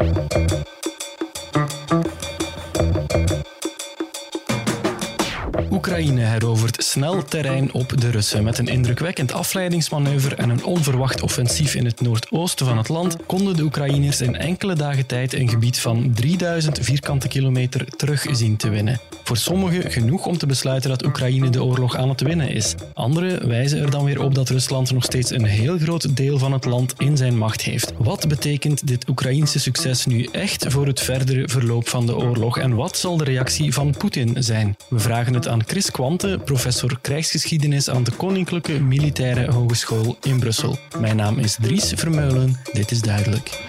Thank you. Oekraïne herovert snel terrein op de Russen. Met een indrukwekkend afleidingsmanoeuvre en een onverwacht offensief in het noordoosten van het land konden de Oekraïners in enkele dagen tijd een gebied van 3000 vierkante kilometer terug zien te winnen. Voor sommigen genoeg om te besluiten dat Oekraïne de oorlog aan het winnen is. Anderen wijzen er dan weer op dat Rusland nog steeds een heel groot deel van het land in zijn macht heeft. Wat betekent dit Oekraïnse succes nu echt voor het verdere verloop van de oorlog en wat zal de reactie van Poetin zijn? We vragen het aan Quante, professor krijgsgeschiedenis aan de Koninklijke Militaire Hogeschool in Brussel. Mijn naam is Dries Vermeulen. Dit is duidelijk.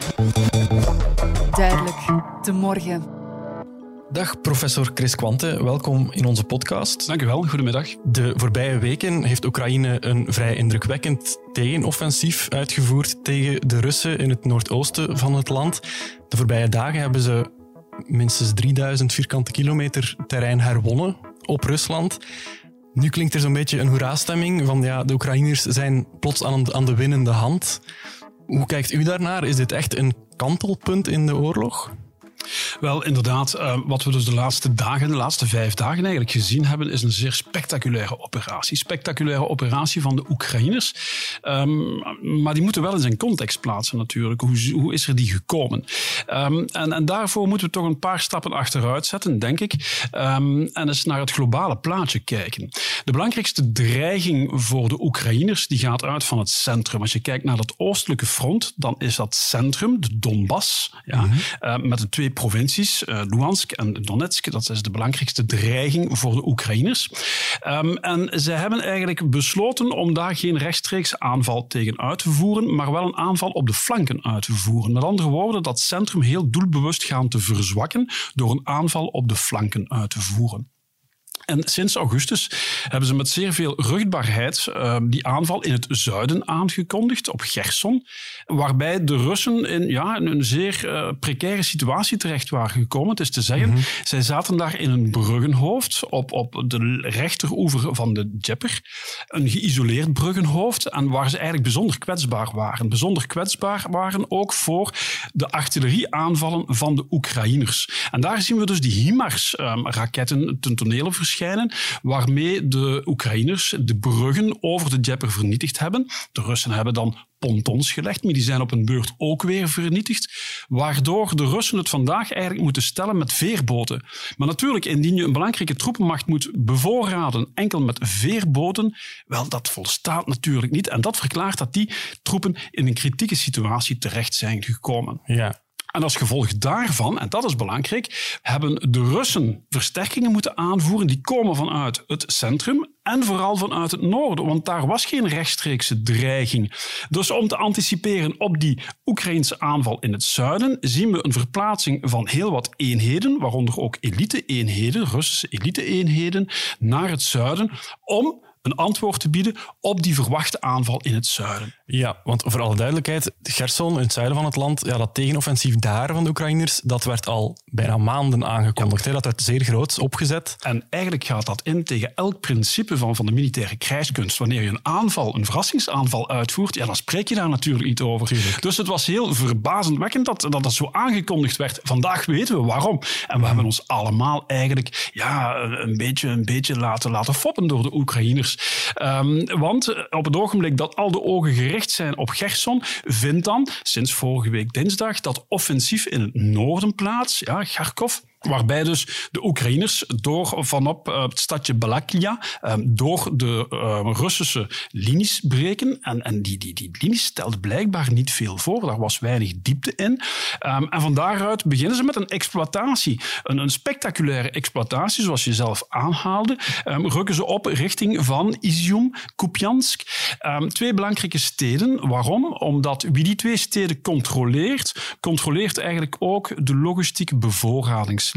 Duidelijk. De morgen. Dag professor Chris Quante, welkom in onze podcast. Dank u wel, goedemiddag. De voorbije weken heeft Oekraïne een vrij indrukwekkend tegenoffensief uitgevoerd tegen de Russen in het noordoosten van het land. De voorbije dagen hebben ze minstens 3000 vierkante kilometer terrein herwonnen op Rusland. Nu klinkt er zo'n beetje een hoera-stemming van ja, de Oekraïners zijn plots aan, aan de winnende hand. Hoe kijkt u daarnaar? Is dit echt een kantelpunt in de oorlog? Wel, inderdaad, uh, wat we dus de laatste dagen, de laatste vijf dagen eigenlijk gezien hebben, is een zeer spectaculaire operatie. Spectaculaire operatie van de Oekraïners. Um, maar die moeten wel in zijn context plaatsen natuurlijk. Hoe, hoe is er die gekomen? Um, en, en, daarvoor moeten we toch een paar stappen achteruit zetten, denk ik. Um, en eens naar het globale plaatje kijken. De belangrijkste dreiging voor de Oekraïners die gaat uit van het centrum. Als je kijkt naar het oostelijke front, dan is dat centrum, de Donbass, ja, mm -hmm. uh, met de twee provincies, uh, Luhansk en Donetsk. Dat is de belangrijkste dreiging voor de Oekraïners. Um, en zij hebben eigenlijk besloten om daar geen rechtstreeks aanval tegen uit te voeren, maar wel een aanval op de flanken uit te voeren. Met andere woorden, dat centrum heel doelbewust gaan te verzwakken door een aanval op de flanken uit te voeren. En sinds augustus hebben ze met zeer veel ruchtbaarheid uh, die aanval in het zuiden aangekondigd, op Gerson, waarbij de Russen in, ja, in een zeer uh, precaire situatie terecht waren gekomen. Het is te zeggen, mm -hmm. zij zaten daar in een bruggenhoofd op, op de rechteroever van de Djeper, een geïsoleerd bruggenhoofd, en waar ze eigenlijk bijzonder kwetsbaar waren. Bijzonder kwetsbaar waren ook voor de artillerieaanvallen van de Oekraïners. En daar zien we dus die HIMARS-raketten um, ten tonele verschijnen waarmee de Oekraïners de bruggen over de Djeper vernietigd hebben. De Russen hebben dan pontons gelegd, maar die zijn op een beurt ook weer vernietigd, waardoor de Russen het vandaag eigenlijk moeten stellen met veerboten. Maar natuurlijk, indien je een belangrijke troepenmacht moet bevoorraden enkel met veerboten, wel, dat volstaat natuurlijk niet. En dat verklaart dat die troepen in een kritieke situatie terecht zijn gekomen. Ja. En als gevolg daarvan, en dat is belangrijk, hebben de Russen versterkingen moeten aanvoeren die komen vanuit het centrum en vooral vanuit het noorden, want daar was geen rechtstreekse dreiging. Dus om te anticiperen op die Oekraïnse aanval in het zuiden, zien we een verplaatsing van heel wat eenheden, waaronder ook elite-eenheden, Russische elite-eenheden, naar het zuiden, om een antwoord te bieden op die verwachte aanval in het zuiden. Ja, want voor alle duidelijkheid, Gerson, in het zuiden van het land, ja, dat tegenoffensief daar van de Oekraïners, dat werd al bijna maanden aangekondigd. Ja. Dat werd zeer groot opgezet. En eigenlijk gaat dat in tegen elk principe van, van de militaire krijgskunst. Wanneer je een aanval, een verrassingsaanval uitvoert, ja, dan spreek je daar natuurlijk niet over. Tuurlijk. Dus het was heel verbazendwekkend dat, dat dat zo aangekondigd werd. Vandaag weten we waarom. En we hebben ons allemaal eigenlijk ja, een, beetje, een beetje laten, laten foppen door de Oekraïners. Um, want op het ogenblik dat al de ogen gericht zijn op Gerson, vindt dan sinds vorige week dinsdag dat offensief in het noorden plaats, ja, Kharkov. Waarbij dus de Oekraïners door vanop uh, het stadje Balakia um, door de uh, Russische linies breken. En, en die, die, die linies stelden blijkbaar niet veel voor. Daar was weinig diepte in. Um, en van daaruit beginnen ze met een exploitatie. Een, een spectaculaire exploitatie, zoals je zelf aanhaalde. Rukken ze op richting van Izium, Kupiansk. twee belangrijke steden. Waarom? Omdat wie die twee steden controleert, controleert eigenlijk ook de logistieke bevoorradings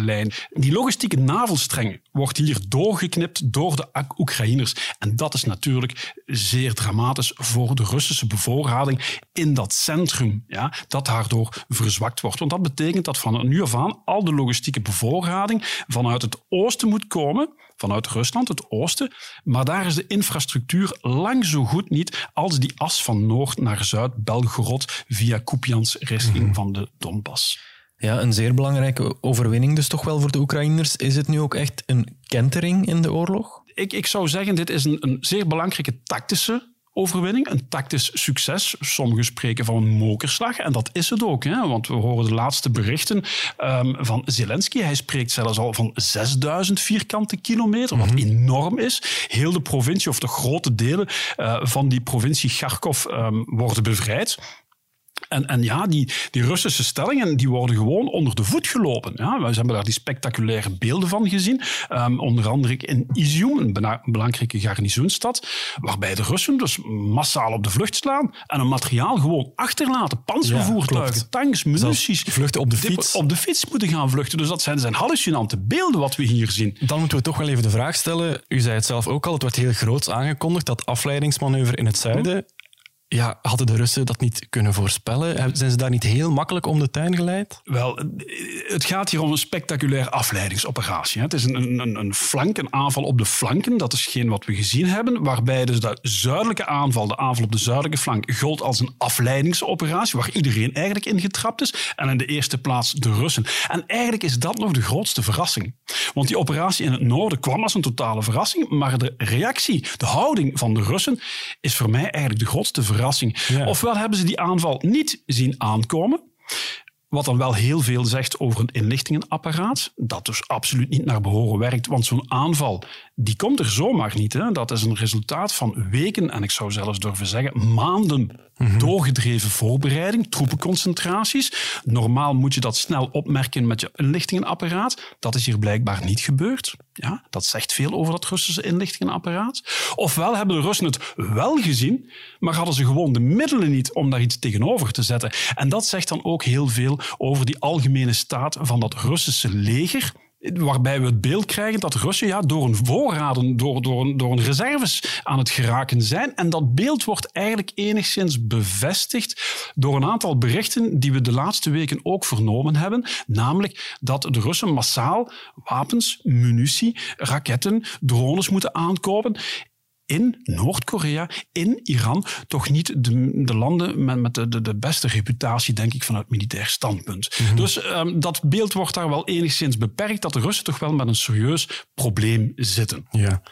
Die logistieke navelstreng wordt hier doorgeknipt door de Oekraïners. En dat is natuurlijk zeer dramatisch voor de Russische bevoorrading in dat centrum, ja, dat daardoor verzwakt wordt. Want dat betekent dat van nu af aan al de logistieke bevoorrading vanuit het oosten moet komen, vanuit Rusland, het oosten. Maar daar is de infrastructuur lang zo goed niet als die as van noord naar zuid, Belgorod, via Kupiansk richting mm -hmm. van de Donbass. Ja, een zeer belangrijke overwinning dus toch wel voor de Oekraïners. Is het nu ook echt een kentering in de oorlog? Ik, ik zou zeggen, dit is een, een zeer belangrijke tactische overwinning, een tactisch succes. Sommigen spreken van een mokerslag en dat is het ook. Hè? Want we horen de laatste berichten um, van Zelensky. Hij spreekt zelfs al van 6000 vierkante kilometer, wat mm -hmm. enorm is. Heel de provincie, of de grote delen uh, van die provincie Kharkov um, worden bevrijd. En, en ja, die, die Russische stellingen die worden gewoon onder de voet gelopen. Ja, we hebben daar die spectaculaire beelden van gezien. Um, onder andere in Izium, een belangrijke garnizoenstad, waarbij de Russen dus massaal op de vlucht slaan en hun materiaal gewoon achterlaten. Panzervoertuigen, ja, tanks, munities. Vluchten op de fiets. Op de fiets moeten gaan vluchten. Dus dat zijn, zijn hallucinante beelden wat we hier zien. Dan moeten we toch wel even de vraag stellen. U zei het zelf ook al, het werd heel groots aangekondigd, dat afleidingsmanoeuvre in het zuiden ja, hadden de Russen dat niet kunnen voorspellen? Zijn ze daar niet heel makkelijk om de tuin geleid? Wel, het gaat hier om een spectaculaire afleidingsoperatie. Het is een, een, een flank, een aanval op de flanken. Dat is geen wat we gezien hebben. Waarbij dus de zuidelijke aanval, de aanval op de zuidelijke flank, gold als een afleidingsoperatie. Waar iedereen eigenlijk in getrapt is. En in de eerste plaats de Russen. En eigenlijk is dat nog de grootste verrassing. Want die operatie in het noorden kwam als een totale verrassing. Maar de reactie, de houding van de Russen, is voor mij eigenlijk de grootste verrassing Ofwel hebben ze die aanval niet zien aankomen. Wat dan wel heel veel zegt over een inlichtingenapparaat, dat dus absoluut niet naar behoren werkt. Want zo'n aanval, die komt er zomaar niet. Hè? Dat is een resultaat van weken, en ik zou zelfs durven zeggen maanden Mhm. Doorgedreven voorbereiding, troepenconcentraties. Normaal moet je dat snel opmerken met je inlichtingenapparaat. Dat is hier blijkbaar niet gebeurd. Ja, dat zegt veel over dat Russische inlichtingenapparaat. Ofwel hebben de Russen het wel gezien, maar hadden ze gewoon de middelen niet om daar iets tegenover te zetten. En dat zegt dan ook heel veel over die algemene staat van dat Russische leger waarbij we het beeld krijgen dat Russen ja, door een voorraden, door, door, een, door een reserves aan het geraken zijn. En dat beeld wordt eigenlijk enigszins bevestigd door een aantal berichten die we de laatste weken ook vernomen hebben. Namelijk dat de Russen massaal wapens, munitie, raketten, drones moeten aankopen in Noord-Korea, in Iran, toch niet de, de landen met, met de, de, beste reputatie, denk ik, vanuit militair standpunt. Mhm. Dus um, dat beeld wordt daar wel enigszins beperkt, dat de Russen toch wel met een serieus probleem zitten. Ja.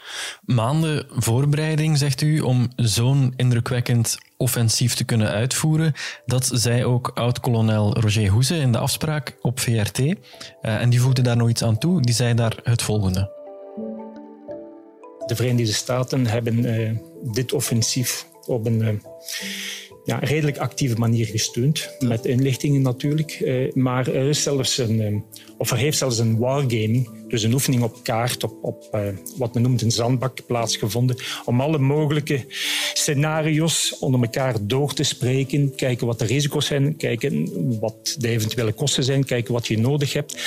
Maanden voorbereiding, zegt u, om zo'n indrukwekkend offensief te kunnen uitvoeren. Dat zei ook oud-kolonel Roger Hoeze in de afspraak op VRT. Uh, eh, en die voegde daar nog iets aan toe. Die zei daar het volgende. De Verenigde Staten hebben uh, dit offensief op een uh, ja, redelijk actieve manier gesteund. Met inlichtingen natuurlijk. Uh, maar er zelfs een, of er heeft zelfs een wargaming, dus een oefening op kaart, op, op wat men noemt een zandbak, plaatsgevonden. Om alle mogelijke scenario's onder elkaar door te spreken. Kijken wat de risico's zijn, kijken wat de eventuele kosten zijn, kijken wat je nodig hebt.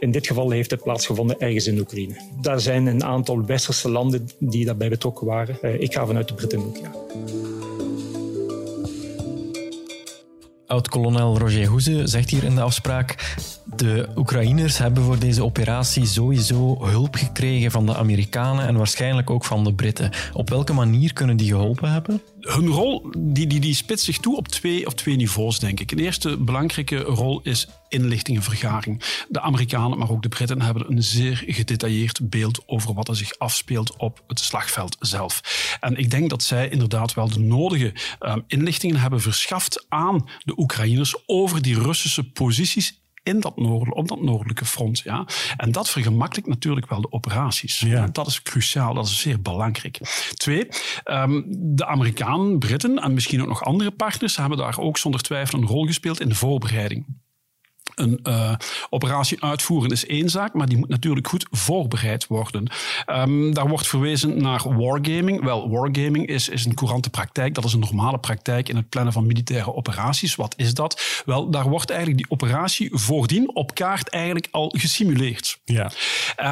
In dit geval heeft het plaatsgevonden ergens in Oekraïne. Daar zijn een aantal westerse landen die daarbij betrokken waren. Eh, ik ga vanuit de Britten ook, ja. Oud-kolonel Roger Hoeze zegt hier in de afspraak: de Oekraïners hebben voor deze operatie sowieso hulp gekregen van de Amerikanen en waarschijnlijk ook van de Britten. Op welke manier kunnen die geholpen hebben? Hun rol die, die, die spitst zich toe op twee, op twee niveaus, denk ik. Een eerste belangrijke rol is inlichtingenvergaring. De Amerikanen, maar ook de Britten hebben een zeer gedetailleerd beeld over wat er zich afspeelt op het slagveld zelf. En ik denk dat zij inderdaad wel de nodige um, inlichtingen hebben verschaft aan de Oekraïners over die Russische posities in dat noord, op dat noordelijke front. Ja. En dat vergemakkelijkt natuurlijk wel de operaties. Ja. Dat is cruciaal, dat is zeer belangrijk. Twee, um, de Amerikanen, Britten en misschien ook nog andere partners hebben daar ook zonder twijfel een rol gespeeld in de voorbereiding een uh, operatie uitvoeren is één zaak, maar die moet natuurlijk goed voorbereid worden. Um, daar wordt verwezen naar wargaming. Wel, wargaming is, is een courante praktijk. Dat is een normale praktijk in het plannen van militaire operaties. Wat is dat? Wel, daar wordt eigenlijk die operatie voordien op kaart eigenlijk al gesimuleerd. Ja.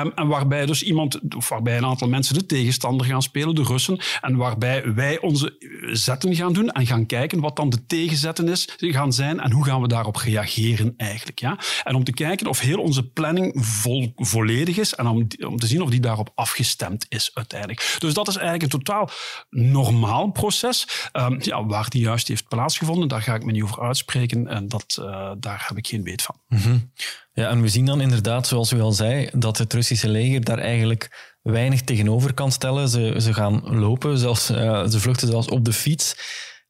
Um, en waarbij dus iemand, of waarbij een aantal mensen de tegenstander gaan spelen, de Russen, en waarbij wij onze zetten gaan doen en gaan kijken wat dan de tegenzetten is, gaan zijn en hoe gaan we daarop reageren eigenlijk. Ja? En om te kijken of heel onze planning vol, volledig is en om, om te zien of die daarop afgestemd is uiteindelijk. Dus dat is eigenlijk een totaal normaal proces. Um, ja, waar die juist heeft plaatsgevonden, daar ga ik me niet over uitspreken en dat, uh, daar heb ik geen weet van. -hmm. Ja, en we zien dan inderdaad, zoals u al zei, dat het Russische leger daar eigenlijk weinig tegenover kan stellen. Ze, ze gaan lopen, zelfs, uh, ze vluchten zelfs op de fiets.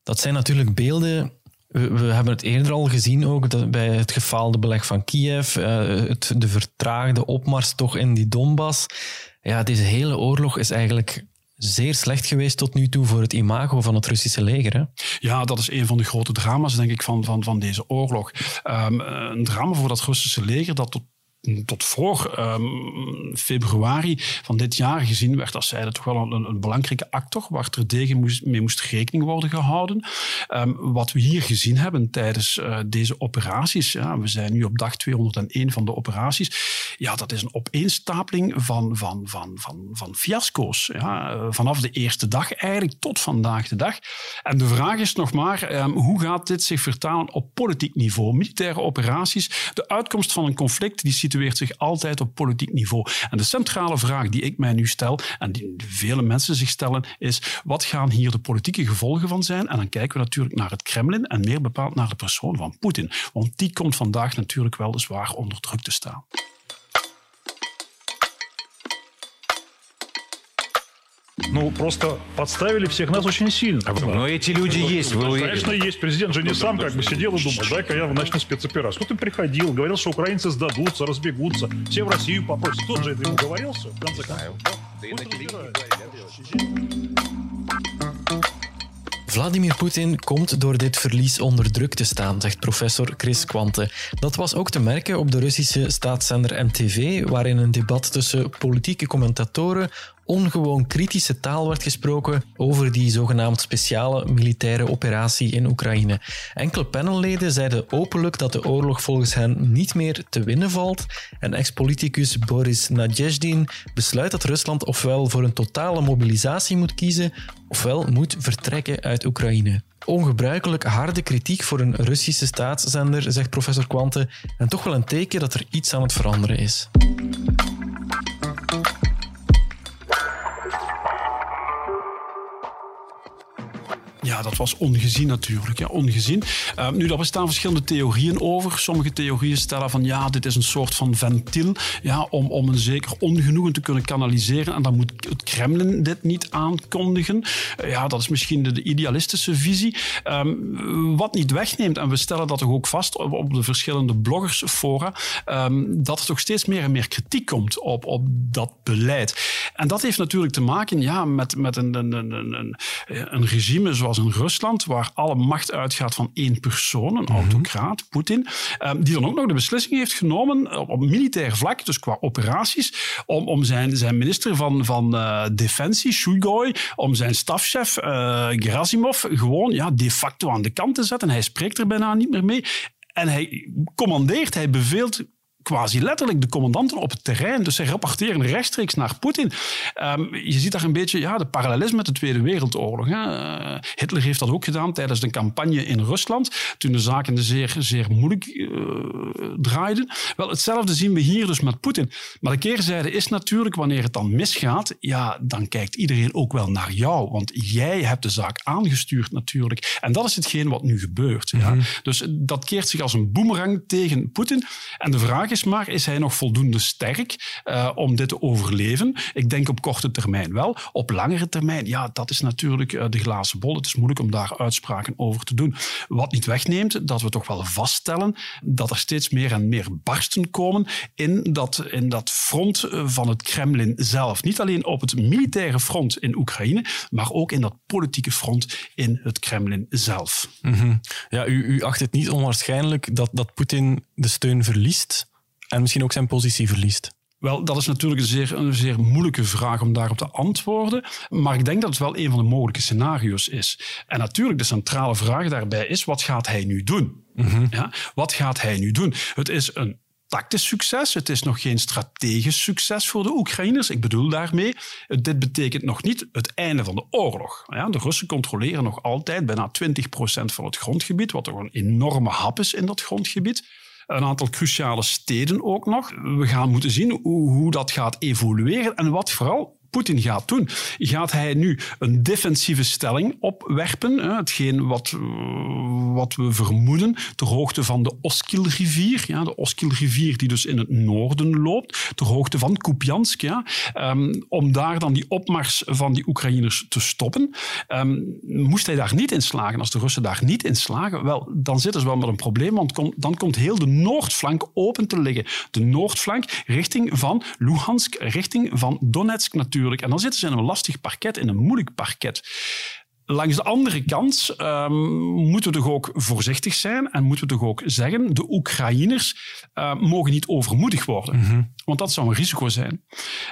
Dat zijn natuurlijk beelden we, hebben het eerder al gezien ook dat bij het gefaalde beleg van Kiev, het, de vertraagde opmars toch in die Donbass. Ja, deze hele oorlog is eigenlijk zeer slecht geweest tot nu toe voor het imago van het Russische leger. Hè? Ja, dat is een van de grote drama's, denk ik, van, van, van deze oorlog. Um, een drama voor dat Russische leger dat tot tot voor um, februari van dit jaar gezien werd als zijde toch wel een, een belangrijke actor waar er tegen moest, mee moest rekening worden gehouden. Um, wat we hier gezien hebben tijdens uh, deze operaties, ja, we zijn nu op dag 201 van de operaties, ja, dat is een opeenstapeling van, van, van, van, van fiasco's. Ja, uh, vanaf de eerste dag eigenlijk tot vandaag de dag. En de vraag is nog maar, um, hoe gaat dit zich vertalen op politiek niveau? Militaire operaties, de uitkomst van een conflict die situeert zich altijd op politiek niveau. En de centrale vraag die ik mij nu stel, en die vele mensen zich stellen, is wat gaan hier de politieke gevolgen van zijn? En dan kijken we natuurlijk naar het Kremlin en meer bepaald naar de persoon van Poetin. Want die komt vandaag natuurlijk wel zwaar onder druk te staan. Ну, просто подставили всех нас очень сильно. Но эти люди есть. Вы... Конечно, есть. Президент же не сам как бы сидел и думал, дай-ка я начну спецоперацию. Тут и приходил, говорил, что украинцы сдадутся, разбегутся, все в Россию попросят. Тот же это ему говорил все, в конце концов. Vladimir Poetin komt door dit verlies onder druk te staan, zegt professor Chris Quante. Dat was ook te merken op de Russische staatszender NTV, waarin een debat tussen politieke commentatoren ongewoon kritische taal werd gesproken over die zogenaamd speciale militaire operatie in Oekraïne. Enkele panelleden zeiden openlijk dat de oorlog volgens hen niet meer te winnen valt en ex-politicus Boris Nadezhdin besluit dat Rusland ofwel voor een totale mobilisatie moet kiezen ofwel moet vertrekken uit Oekraïne. Ongebruikelijk harde kritiek voor een Russische staatszender, zegt professor Quante, en toch wel een teken dat er iets aan het veranderen is. Ja, dat was ongezien natuurlijk. Ja, ongezien. Uh, nu, daar bestaan verschillende theorieën over. Sommige theorieën stellen van ja, dit is een soort van ventiel ja, om, om een zeker ongenoegen te kunnen kanaliseren. En dan moet het Kremlin dit niet aankondigen. Uh, ja, dat is misschien de, de idealistische visie. Um, wat niet wegneemt, en we stellen dat toch ook vast op, de verschillende bloggersfora, um, dat er toch steeds meer en meer kritiek komt op, op dat beleid. En dat heeft natuurlijk te maken ja, met, met een, een, een, een, een regime zoals in Rusland, waar alle macht uitgaat van één persoon, een autocraat, Poetin, die dan ook nog de beslissing heeft genomen op, op militair vlak, dus qua operaties, om, om zijn, zijn minister van, van uh, Defensie, Shuigoi, om zijn stafchef uh, Gerasimov gewoon ja, de facto aan de kant te zetten. Hij spreekt er bijna niet meer mee. En hij commandeert, hij beveelt quasi letterlijk de commandanten op het terrein. Dus zij rapporteren rechtstreeks naar Poetin. Um, je ziet daar een beetje ja, de parallelisme met de Tweede Wereldoorlog. Hè. Uh, Hitler heeft dat ook gedaan tijdens de campagne in Rusland, toen de zaken zeer, zeer moeilijk uh, draaiden. Wel, hetzelfde zien we hier dus met Poetin. Maar de keerzijde is natuurlijk, wanneer het dan misgaat, ja, dan kijkt iedereen ook wel naar jou. Want jij hebt de zaak aangestuurd natuurlijk. En dat is hetgeen wat nu gebeurt. Mm -hmm. ja. Dus dat keert zich als een boemerang tegen Poetin. En de vraag is maar, is hij nog voldoende sterk uh, om dit te overleven? Ik denk op korte termijn wel. Op langere termijn, ja, dat is natuurlijk uh, de glazen bol. Het is moeilijk om daar uitspraken over te doen. Wat niet wegneemt, dat we toch wel vaststellen dat er steeds meer en meer barsten komen in dat, in dat front van het Kremlin zelf. Niet alleen op het militaire front in Oekraïne, maar ook in dat politieke front in het Kremlin zelf. -hmm. Ja, u, u acht het niet onwaarschijnlijk dat, dat Poetin de steun verliest en misschien ook zijn positie verliest? Wel, dat is natuurlijk een zeer, een zeer moeilijke vraag om daarop te antwoorden. Maar ik denk dat het wel een van de mogelijke scenario's is. En natuurlijk, de centrale vraag daarbij is: wat gaat hij nu doen? Mm -hmm. ja, wat gaat hij nu doen? Het is een tactisch succes. Het is nog geen strategisch succes voor de Oekraïners. Ik bedoel daarmee, dit betekent nog niet het einde van de oorlog. Ja, de Russen controleren nog altijd bijna 20% van het grondgebied, wat toch een enorme hap is in dat grondgebied. Een aantal cruciale steden ook nog. We gaan moeten zien hoe, dat gaat evolueren en wat vooral Poetin gaat doen. Gaat hij nu een defensieve stelling opwerpen, hetgeen wat, wat we vermoeden, ter hoogte van de Oskilrivier, ja, de Oskilrivier die dus in het noorden loopt, ter hoogte van Kupiansk, ja, um, om daar dan die opmars van die Oekraïners te stoppen. Um, moest hij daar niet in slagen, als de Russen daar niet in slagen, wel, dan zitten ze wel met een probleem, want dan komt heel de noordflank open te liggen. De noordflank richting van Luhansk, richting van Donetsk natuurlijk. En dan zitten ze in een lastig parket, in een moeilijk parket. Langs de andere kant um, moeten we toch ook voorzichtig zijn en moeten we toch ook zeggen, de Oekraïners uh, mogen niet overmoedig worden. Mm -hmm. Want dat zou een risico zijn.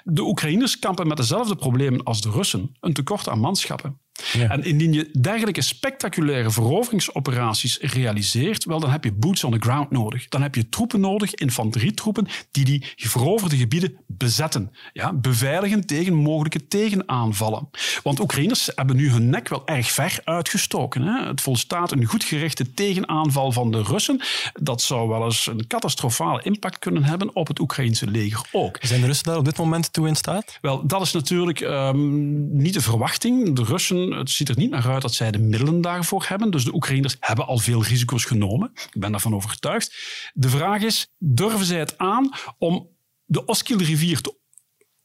De Oekraïners kampen met dezelfde problemen als de Russen. Een tekort aan manschappen. Ja. En indien je dergelijke spectaculaire veroveringsoperaties realiseert, wel, dan heb je boots on the ground nodig. Dan heb je troepen nodig, infanterietroepen, die die veroverde gebieden bezetten. Ja, beveiligen tegen mogelijke tegenaanvallen. Want Oekraïners hebben nu hun nek wel erg ver uitgestoken. Hè. Het volstaat een goed gerichte tegenaanval van de Russen. Dat zou wel eens een catastrofale impact kunnen hebben op het Oekraïnse leger ook. Zijn de Russen daar op dit moment toe in staat? Wel, dat is natuurlijk um, niet de verwachting. De Russen het ziet er niet naar uit dat zij de middelen daarvoor hebben. Dus de Oekraïners hebben al veel risico's genomen. Ik ben daarvan overtuigd. De vraag is, durven zij het aan om de Oskil-rivier te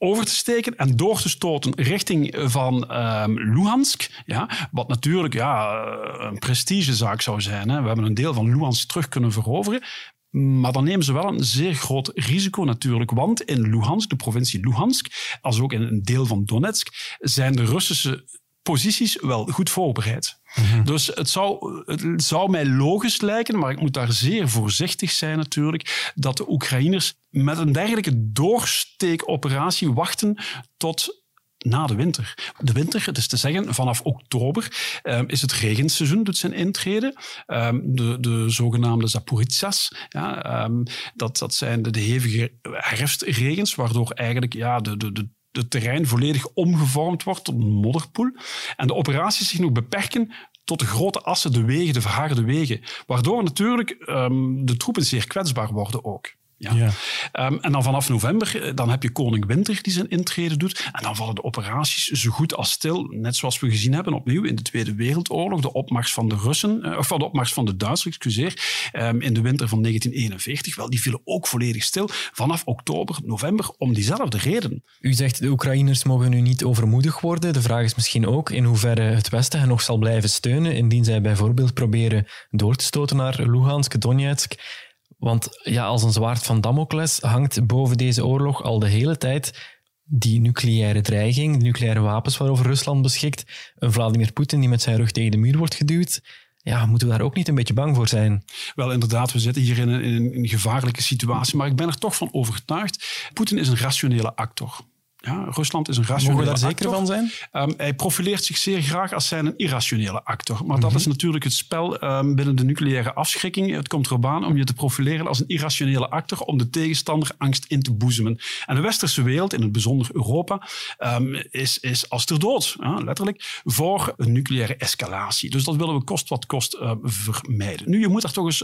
over te steken en door te stoten richting van um, Luhansk. Ja, wat natuurlijk ja, een prestigezaak zou zijn. Hè. We hebben een deel van Luhansk terug kunnen veroveren. Maar dan nemen ze wel een zeer groot risico natuurlijk. Want in Luhansk, de provincie Luhansk, als ook in een deel van Donetsk, zijn de Russische posities wel goed voorbereid. Mhm. Dus het zou, het zou mij logisch lijken, maar ik moet daar zeer voorzichtig zijn natuurlijk, dat de Oekraïners met een dergelijke doorsteekoperatie wachten tot na de winter. De winter, het is te zeggen, vanaf oktober um, is het regenseizoen, doet zijn intrede. Um, de, de zogenaamde Zaporitsas, ja, um, dat, dat zijn de, de hevige herfstregens, waardoor eigenlijk ja, de, de, de het terrein volledig omgevormd wordt tot een modderpoel. En de operaties zich nog beperken tot de grote assen, de wegen, de verharde wegen. Waardoor natuurlijk um, de troepen zeer kwetsbaar worden ook. Ja. ja. Um, en dan vanaf november, eh, dan heb je koning Winter die zijn intrede doet. En dan vallen de operaties zo goed als stil. Net zoals we gezien hebben opnieuw in de Tweede Wereldoorlog. De opmars van de Russen, uh, of de opmars van de Duitsers, excuseer, um, in de winter van 1941. Wel, die vielen ook volledig stil vanaf oktober, november, om diezelfde reden. U zegt de Oekraïners mogen nu niet overmoedig worden. De vraag is misschien ook in hoeverre het Westen hen nog zal blijven steunen, indien zij bijvoorbeeld proberen door te stoten naar Luhansk, Donetsk. Want ja, als een zwaard van Damocles hangt boven deze oorlog al de hele tijd die nucleaire dreiging, de nucleaire wapens waarover Rusland beschikt, een Vladimir Poetin die met zijn rug tegen de muur wordt geduwd. Ja, moeten we daar ook niet een beetje bang voor zijn? Wel, inderdaad, we zitten hier in een, in een gevaarlijke situatie, maar ik ben er toch van overtuigd. Poetin is een rationele actor. Ja, Rusland is een rationele Mogen we daar zeker van zijn? Um, hij profileert zich zeer graag als zijn een irrationele actor. Maar dat mhm. is natuurlijk het spel um, binnen de nucleaire afschrikking. Het komt erop aan om je te profileren als een irrationele actor om de tegenstander angst in te boezemen. En de westerse wereld, in het bijzonder Europa, um, is, is als ter dood, letterlijk, voor een nucleaire escalatie. Dus dat willen we kost wat kost uh, vermijden. Nu, je moet daar toch eens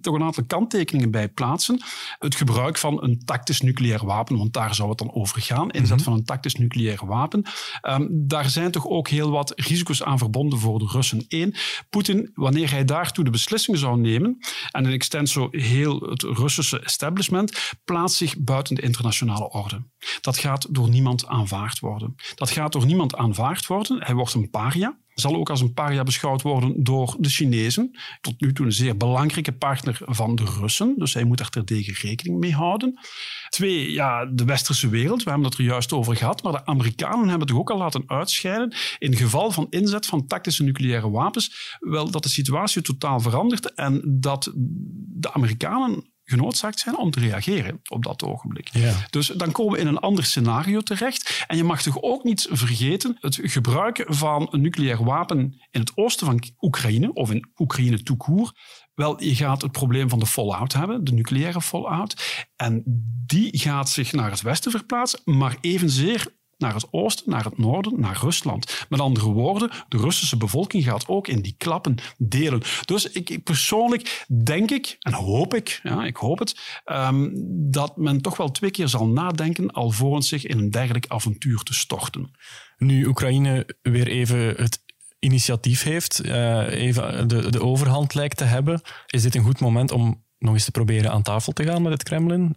toch een aantal kanttekeningen bij plaatsen. Het gebruik van een tactisch nucleair wapen, want daar zou het dan over gaan. Inzet van een tactisch nucleair wapen. Um, daar zijn toch ook heel wat risico's aan verbonden voor de Russen. Eén, Poetin, wanneer hij daartoe de beslissing zou nemen, en in extenso heel het Russische establishment, plaatst zich buiten de internationale orde. Dat gaat door niemand aanvaard worden. Dat gaat door niemand aanvaard worden. Hij wordt een paria zal ook als een paria beschouwd worden door de Chinezen. Tot nu toe een zeer belangrijke partner van de Russen. Dus hij moet daar terdege rekening mee houden. Twee, ja, de westerse wereld. We hebben het er juist over gehad. Maar de Amerikanen hebben het ook al laten uitscheiden. In geval van inzet van tactische nucleaire wapens. Wel dat de situatie totaal verandert. En dat de Amerikanen genoodzaakt zijn om te reageren op dat ogenblik. Ja. Dus dan komen we in een ander scenario terecht. En je mag toch ook niet vergeten het gebruiken van een nucleair wapen in het oosten van Oekraïne, of in Oekraïne toekoer. Wel, je gaat het probleem van de fallout hebben, de nucleaire fallout. En die gaat zich naar het westen verplaatsen, maar evenzeer naar het oosten, naar het noorden, naar Rusland. Met andere woorden, de Russische bevolking gaat ook in die klappen delen. Dus ik, persoonlijk denk ik, en hoop ik, ja, ik hoop het, um, dat men toch wel twee keer zal nadenken alvorens zich in een dergelijk avontuur te storten. Nu Oekraïne weer even het initiatief heeft, uh, even de, de overhand lijkt te hebben, is dit een goed moment om nog eens te proberen aan tafel te gaan met het Kremlin?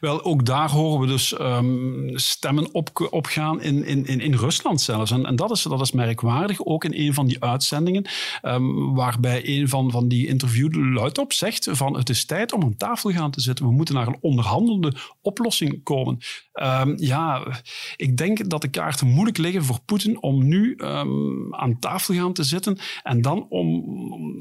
Wel, ook daar horen we dus um, stemmen op, opgaan in, in, in, Rusland zelfs. En, en dat, is, dat is merkwaardig, ook in een van die uitzendingen, um, waarbij een van, van die interviewden luidop zegt van het is tijd om aan tafel gaan te zitten. We moeten naar een onderhandelde oplossing komen. Um, ja, ik denk dat de kaarten moeilijk liggen voor Poetin om nu aan tafel gaan te zitten en dan om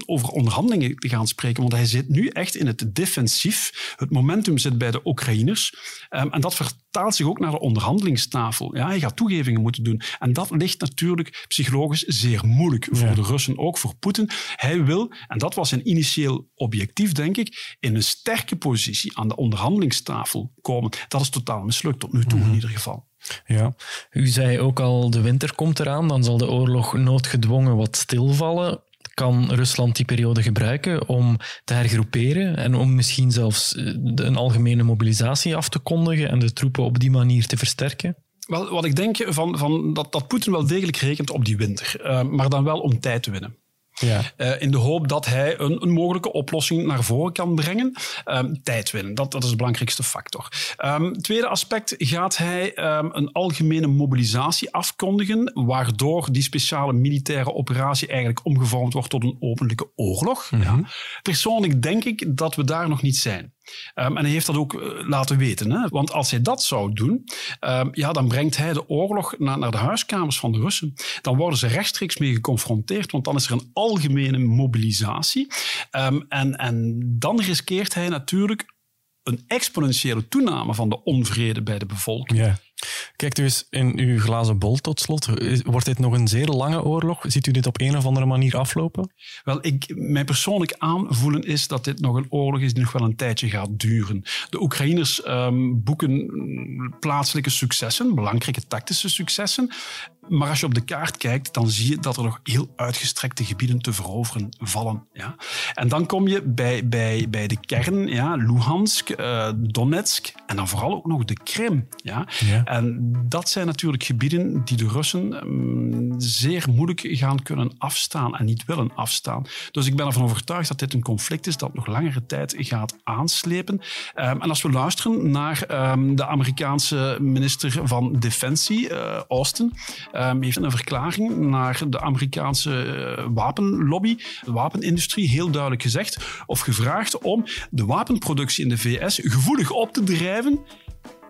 over onderhandelingen te gaan spreken. Want hij zit nu echt in het defensief. Het momentum zit bij de Oekraïners. Um, en dat vertaalt zich ook naar de onderhandelingstafel. Ja, hij gaat toegevingen moeten doen. En dat ligt natuurlijk psychologisch zeer moeilijk voor de Russen, ook voor Poetin. Hij wil, en dat was een initieel objectief, denk ik, in een sterke positie aan de onderhandelingstafel komen. Dat is totaal mislukt tot nu toe, in mhm. ieder geval. Ja, u zei ook al, de winter komt eraan, dan zal de oorlog noodgedwongen wat stilvallen kan Rusland die periode gebruiken om te hergroeperen en om misschien zelfs eh, een algemene mobilisatie af te kondigen en de troepen op die manier te versterken? Wel, wat ik denk van, van dat, dat Poetin wel degelijk rekent op die winter, uh, maar dan wel om tijd te winnen. Ja. Uh, in de hoop dat hij een, een, mogelijke oplossing naar voren kan brengen. Um, tijd winnen, dat, dat is de belangrijkste factor. Um, tweede aspect, gaat hij um, een algemene mobilisatie afkondigen, waardoor die speciale militaire operatie eigenlijk omgevormd wordt tot een openlijke oorlog? Mm -hmm. ja. Persoonlijk denk ik dat we daar nog niet zijn. Um, en hij heeft dat ook uh, laten weten. Hè? Want als hij dat zou doen, um, ja, dan brengt hij de oorlog naar, naar de huiskamers van de Russen. Dan worden ze rechtstreeks mee geconfronteerd, want dan is er een algemene mobilisatie. Um, en, en dan riskeert hij natuurlijk een exponentiële toename van de onvrede bij de bevolking. Kijkt u eens in uw glazen bol tot slot. Wordt dit nog een zeer lange oorlog? Ziet u dit op een of andere manier aflopen? Wel, ik, mijn persoonlijk aanvoelen is dat dit nog een oorlog is die nog wel een tijdje gaat duren. De Oekraïners um, boeken plaatselijke successen, belangrijke tactische successen. Maar als je op de kaart kijkt, dan zie je dat er nog heel uitgestrekte gebieden te veroveren vallen. Ja? En dan kom je bij, bij, bij de kern, ja, Luhansk, uh, Donetsk en dan vooral ook nog de Krim. Ja? ja. En dat zijn natuurlijk gebieden die de Russen um, zeer moeilijk gaan kunnen afstaan en niet willen afstaan. Dus ik ben ervan overtuigd dat dit een conflict is dat nog langere tijd gaat aanslepen. Um, en als we luisteren naar um, de Amerikaanse minister van Defensie, uh, Austin, um, heeft een verklaring naar de Amerikaanse uh, wapenlobby, de wapenindustrie, heel duidelijk gezegd of gevraagd om de wapenproductie in de VS gevoelig op te drijven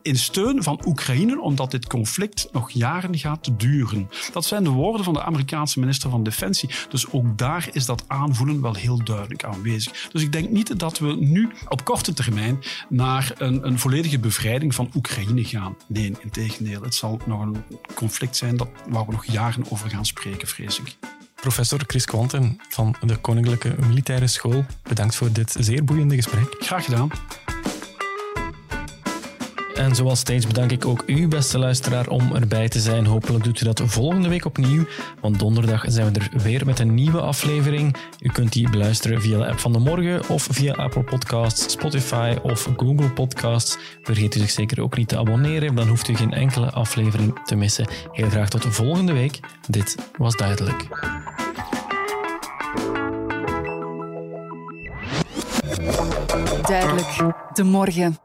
in steun van Oekraïne, omdat dit conflict nog jaren gaat duren. Dat zijn de woorden van de Amerikaanse minister van Defensie. Dus ook daar is dat aanvoelen wel heel duidelijk aanwezig. Dus ik denk niet dat we nu op korte termijn naar een, een volledige bevrijding van Oekraïne gaan. Nee, in tegendeel. Het zal nog een conflict zijn dat, waar we nog jaren over gaan spreken, vrees ik. Professor Chris Quanten van de Koninklijke Militaire School, bedankt voor dit zeer boeiende gesprek. Graag gedaan. En zoals steeds bedank ik ook u, beste luisteraar, om erbij te zijn. Hopelijk doet u dat volgende week opnieuw, want donderdag zijn we er weer met een nieuwe aflevering. U kunt die beluisteren via de app van de morgen of via Apple Podcasts, Spotify of Google Podcasts. Vergeet u zich zeker ook niet te abonneren, dan hoeft u geen enkele aflevering te missen. Heel graag tot volgende week. Dit was duidelijk. Duidelijk, de morgen.